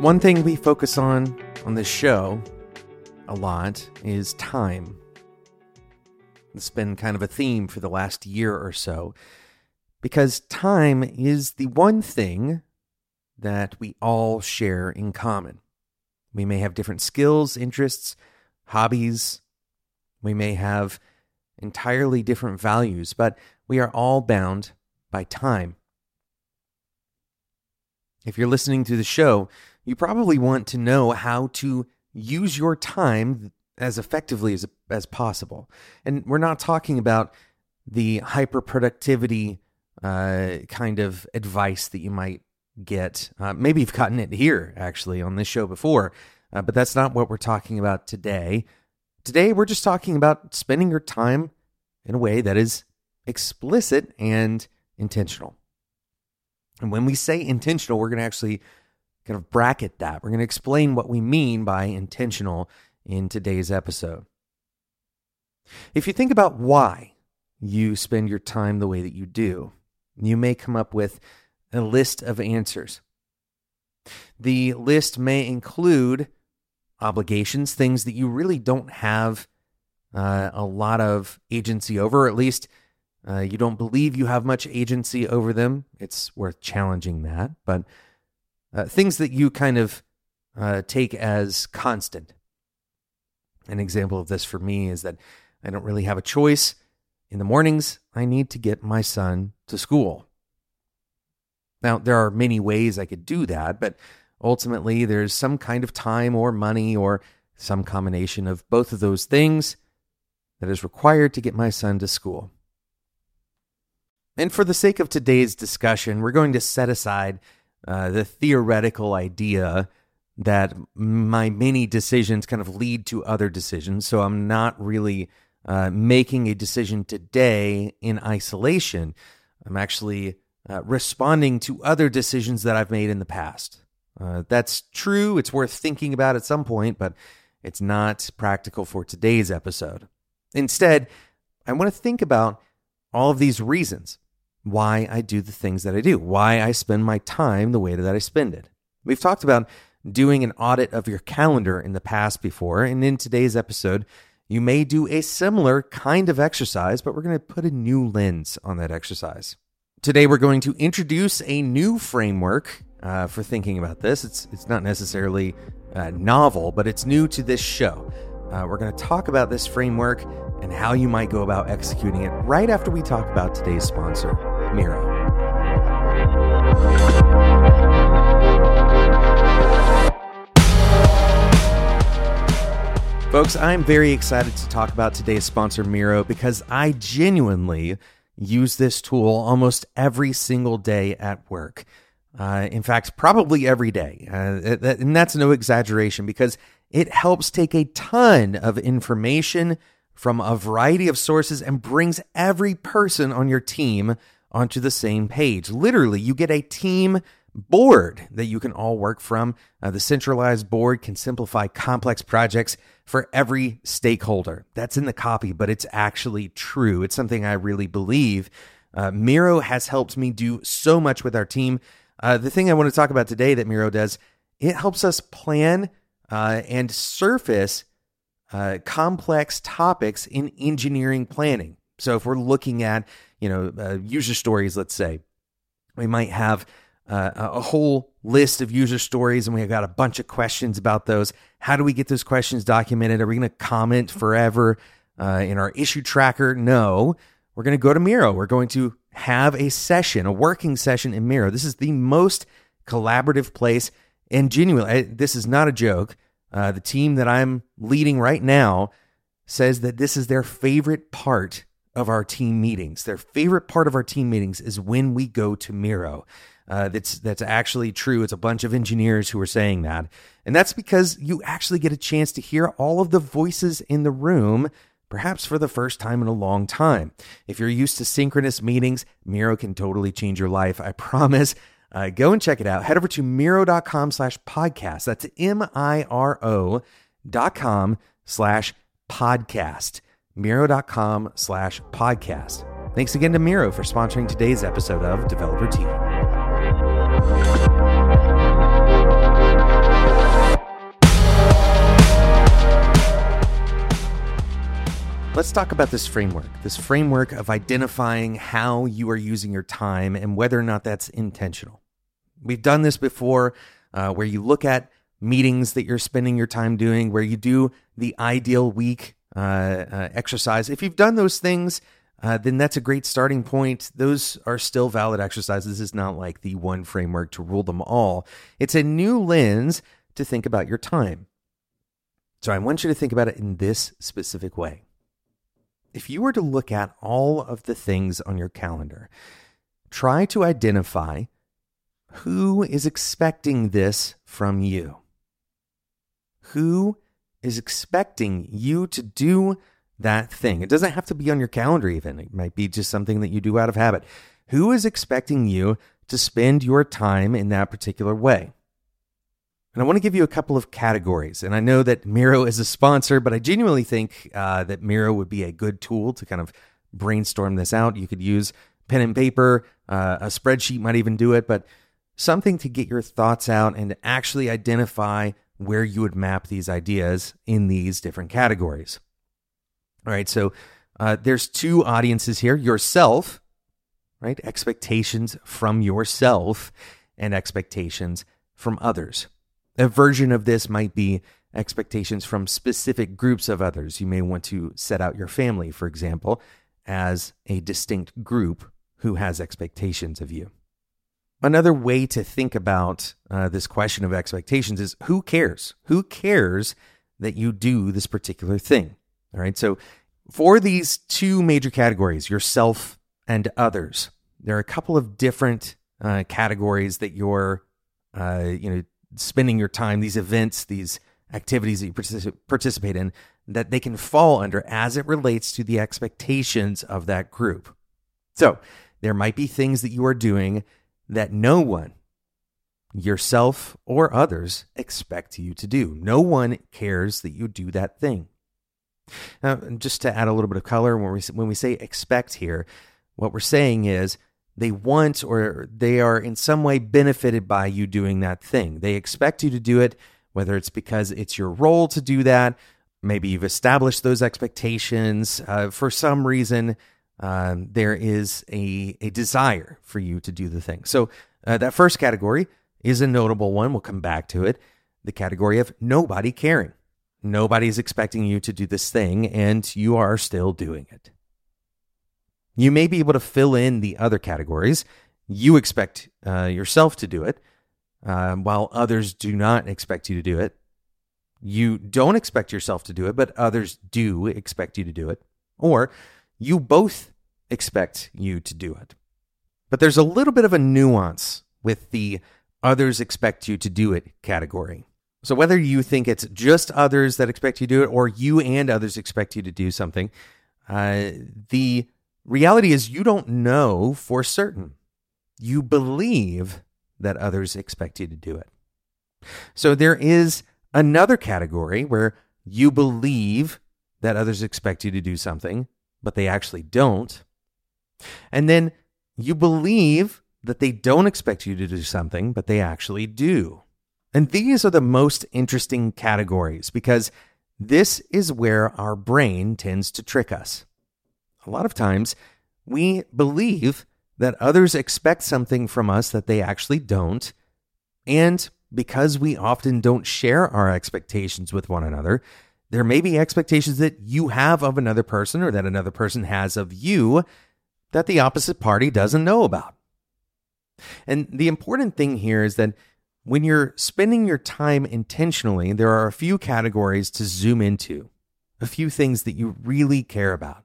One thing we focus on on this show a lot is time. It's been kind of a theme for the last year or so because time is the one thing that we all share in common. We may have different skills, interests, hobbies. We may have entirely different values, but we are all bound by time. If you're listening to the show, you probably want to know how to use your time as effectively as, as possible. And we're not talking about the hyper productivity uh, kind of advice that you might get. Uh, maybe you've gotten it here, actually, on this show before, uh, but that's not what we're talking about today. Today, we're just talking about spending your time in a way that is explicit and intentional. And when we say intentional, we're going to actually kind of bracket that. We're going to explain what we mean by intentional in today's episode. If you think about why you spend your time the way that you do, you may come up with a list of answers. The list may include obligations, things that you really don't have uh, a lot of agency over, or at least uh, you don't believe you have much agency over them. It's worth challenging that. But uh, things that you kind of uh, take as constant. An example of this for me is that I don't really have a choice. In the mornings, I need to get my son to school. Now, there are many ways I could do that, but ultimately, there's some kind of time or money or some combination of both of those things that is required to get my son to school. And for the sake of today's discussion, we're going to set aside uh, the theoretical idea that my many decisions kind of lead to other decisions. So I'm not really uh, making a decision today in isolation. I'm actually uh, responding to other decisions that I've made in the past. Uh, that's true. It's worth thinking about at some point, but it's not practical for today's episode. Instead, I want to think about all of these reasons why I do the things that I do, why I spend my time the way that I spend it. We've talked about doing an audit of your calendar in the past before, and in today's episode, you may do a similar kind of exercise, but we're going to put a new lens on that exercise. Today, we're going to introduce a new framework uh, for thinking about this. It's it's not necessarily uh, novel, but it's new to this show. Uh, we're going to talk about this framework and how you might go about executing it right after we talk about today's sponsor, Miro. Folks, I'm very excited to talk about today's sponsor, Miro, because I genuinely use this tool almost every single day at work. Uh, in fact, probably every day. Uh, and that's no exaggeration because it helps take a ton of information from a variety of sources and brings every person on your team onto the same page. Literally, you get a team board that you can all work from. Uh, the centralized board can simplify complex projects for every stakeholder. That's in the copy, but it's actually true. It's something I really believe. Uh, Miro has helped me do so much with our team. Uh, the thing I want to talk about today that Miro does, it helps us plan uh, and surface uh, complex topics in engineering planning. So if we're looking at, you know, uh, user stories, let's say, we might have uh, a whole list of user stories and we've got a bunch of questions about those. How do we get those questions documented? Are we going to comment forever uh, in our issue tracker? No. We're going to go to Miro. We're going to have a session, a working session in Miro. This is the most collaborative place and genuinely, this is not a joke. Uh, the team that I'm leading right now says that this is their favorite part of our team meetings. Their favorite part of our team meetings is when we go to Miro. Uh, that's that's actually true. It's a bunch of engineers who are saying that, and that's because you actually get a chance to hear all of the voices in the room, perhaps for the first time in a long time. If you're used to synchronous meetings, Miro can totally change your life. I promise. Uh, go and check it out. Head over to Miro.com slash podcast. That's M-I-R-O dot com slash podcast. Miro.com slash podcast. Thanks again to Miro for sponsoring today's episode of Developer Tea. Let's talk about this framework, this framework of identifying how you are using your time and whether or not that's intentional. We've done this before uh, where you look at meetings that you're spending your time doing, where you do the ideal week uh, uh, exercise. If you've done those things, uh, then that's a great starting point. Those are still valid exercises. This is not like the one framework to rule them all. It's a new lens to think about your time. So I want you to think about it in this specific way if you were to look at all of the things on your calendar, try to identify who is expecting this from you. Who is expecting you to do that thing? It doesn't have to be on your calendar, even. It might be just something that you do out of habit. Who is expecting you to spend your time in that particular way? And I want to give you a couple of categories. And I know that Miro is a sponsor, but I genuinely think uh, that Miro would be a good tool to kind of brainstorm this out. You could use pen and paper, uh, a spreadsheet might even do it, but something to get your thoughts out and to actually identify where you would map these ideas in these different categories. All right, so uh, there's two audiences here yourself, right? Expectations from yourself and expectations from others. A version of this might be expectations from specific groups of others. You may want to set out your family, for example, as a distinct group who has expectations of you. Another way to think about uh, this question of expectations is who cares? Who cares that you do this particular thing? All right. So, for these two major categories, yourself and others, there are a couple of different uh, categories that you're, uh, you know, spending your time, these events, these activities that you particip- participate in, that they can fall under as it relates to the expectations of that group. So there might be things that you are doing that no one, yourself or others, expect you to do. No one cares that you do that thing. Now, just to add a little bit of color, when we, when we say expect here, what we're saying is they want or they are in some way benefited by you doing that thing. They expect you to do it, whether it's because it's your role to do that, maybe you've established those expectations. Uh, for some reason, uh, there is a, a desire for you to do the thing. So, uh, that first category is a notable one. We'll come back to it. The category of nobody caring. Nobody's expecting you to do this thing, and you are still doing it. You may be able to fill in the other categories. You expect uh, yourself to do it, uh, while others do not expect you to do it. You don't expect yourself to do it, but others do expect you to do it. Or you both expect you to do it. But there's a little bit of a nuance with the others expect you to do it category. So whether you think it's just others that expect you to do it or you and others expect you to do something, uh, the Reality is, you don't know for certain. You believe that others expect you to do it. So there is another category where you believe that others expect you to do something, but they actually don't. And then you believe that they don't expect you to do something, but they actually do. And these are the most interesting categories because this is where our brain tends to trick us a lot of times we believe that others expect something from us that they actually don't. And because we often don't share our expectations with one another, there may be expectations that you have of another person or that another person has of you that the opposite party doesn't know about. And the important thing here is that when you're spending your time intentionally, there are a few categories to zoom into, a few things that you really care about.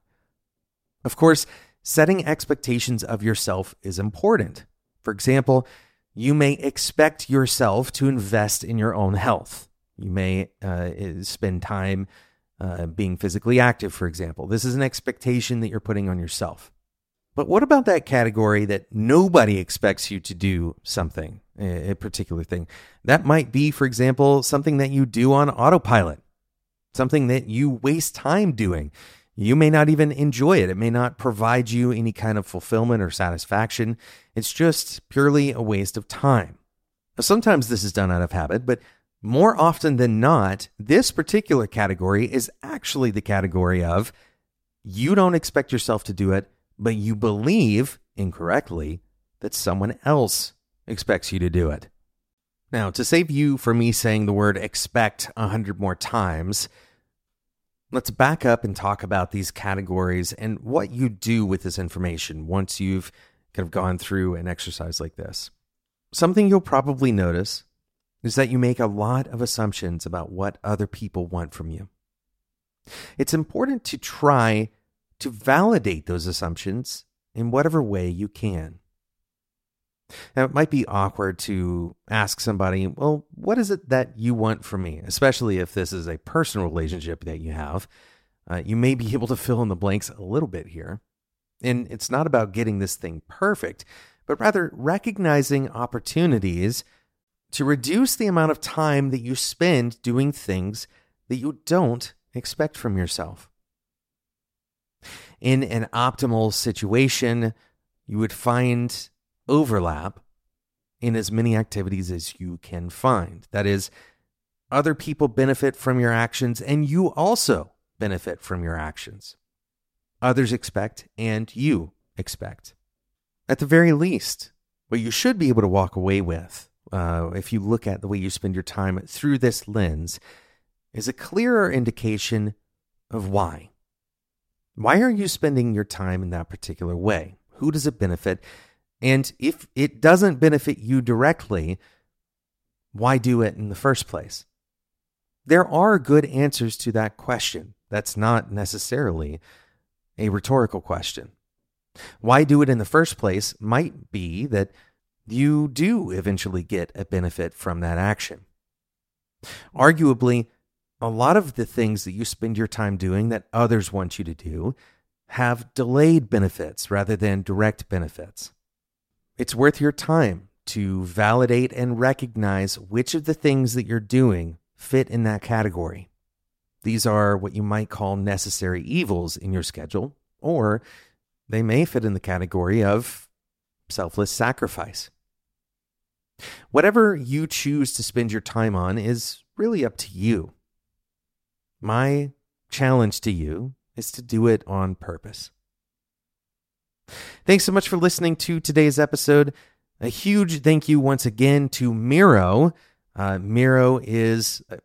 Of course, setting expectations of yourself is important. For example, you may expect yourself to invest in your own health. You may uh, spend time uh, being physically active, for example. This is an expectation that you're putting on yourself. But what about that category that nobody expects you to do something, a particular thing? That might be, for example, something that you do on autopilot, something that you waste time doing. You may not even enjoy it. It may not provide you any kind of fulfillment or satisfaction. It's just purely a waste of time. Sometimes this is done out of habit, but more often than not, this particular category is actually the category of You don't expect yourself to do it, but you believe incorrectly that someone else expects you to do it. Now, to save you from me saying the word expect a hundred more times, let's back up and talk about these categories and what you do with this information once you've kind of gone through an exercise like this. Something you'll probably notice is that you make a lot of assumptions about what other people want from you. It's important to try to validate those assumptions in whatever way you can. Now, it might be awkward to ask somebody, well, what is it that you want from me? Especially if this is a personal relationship that you have. Uh, you may be able to fill in the blanks a little bit here. And it's not about getting this thing perfect, but rather recognizing opportunities to reduce the amount of time that you spend doing things that you don't expect from yourself. In an optimal situation, you would find overlap in as many activities as you can find. That is, other people benefit from your actions and you also benefit from your actions. Others expect and you expect. At the very least, what you should be able to walk away with, uh, if you look at the way you spend your time through this lens, is a clearer indication of why. Why are you spending your time in that particular way? Who does it benefit? And if it doesn't benefit you directly, why do it in the first place? There are good answers to that question. That's not necessarily a rhetorical question. Why do it in the first place might be that you do eventually get a benefit from that action. Arguably, a lot of the things that you spend your time doing that others want you to do have delayed benefits rather than direct benefits. It's worth your time to validate and recognize which of the things that you're doing fit in that category. These are what you might call necessary evils in your schedule, or they may fit in the category of selfless sacrifice. Whatever you choose to spend your time on is really up to you. My challenge to you is to do it on purpose. Thanks so much for listening to today's episode. A huge thank you once again to Miro. Uh, Miro is uh,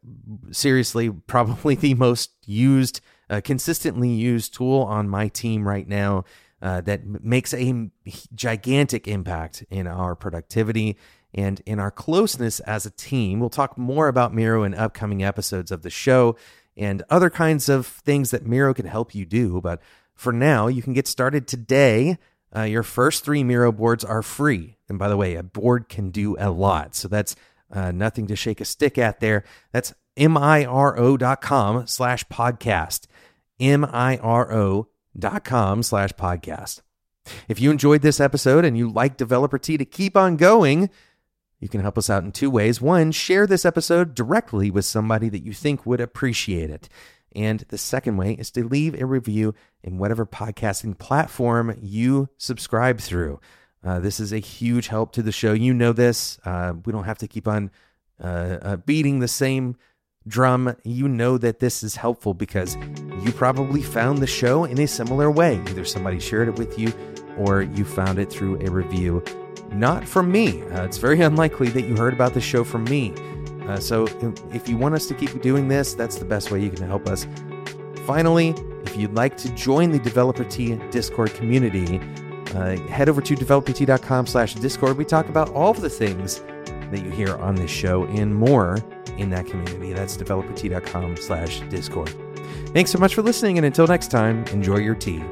seriously probably the most used, uh, consistently used tool on my team right now uh, that makes a gigantic impact in our productivity and in our closeness as a team. We'll talk more about Miro in upcoming episodes of the show and other kinds of things that Miro can help you do. But for now, you can get started today. Uh, your first three Miro boards are free. And by the way, a board can do a lot. So that's uh, nothing to shake a stick at there. That's miro.com slash podcast. miro.com slash podcast. If you enjoyed this episode and you like Developer Tea to keep on going, you can help us out in two ways. One, share this episode directly with somebody that you think would appreciate it. And the second way is to leave a review in whatever podcasting platform you subscribe through. Uh, this is a huge help to the show. You know this. Uh, we don't have to keep on uh, uh beating the same drum. You know that this is helpful because you probably found the show in a similar way. Either somebody shared it with you or you found it through a review not from me. Uh, it's very unlikely that you heard about the show from me. Uh, so if you want us to keep doing this, that's the best way you can help us. Finally, if you'd like to join the Developer Tea Discord community, uh, head over to developertea.com slash discord. We talk about all of the things that you hear on this show and more in that community. That's developertea.com slash discord. Thanks so much for listening, and until next time, enjoy your tea.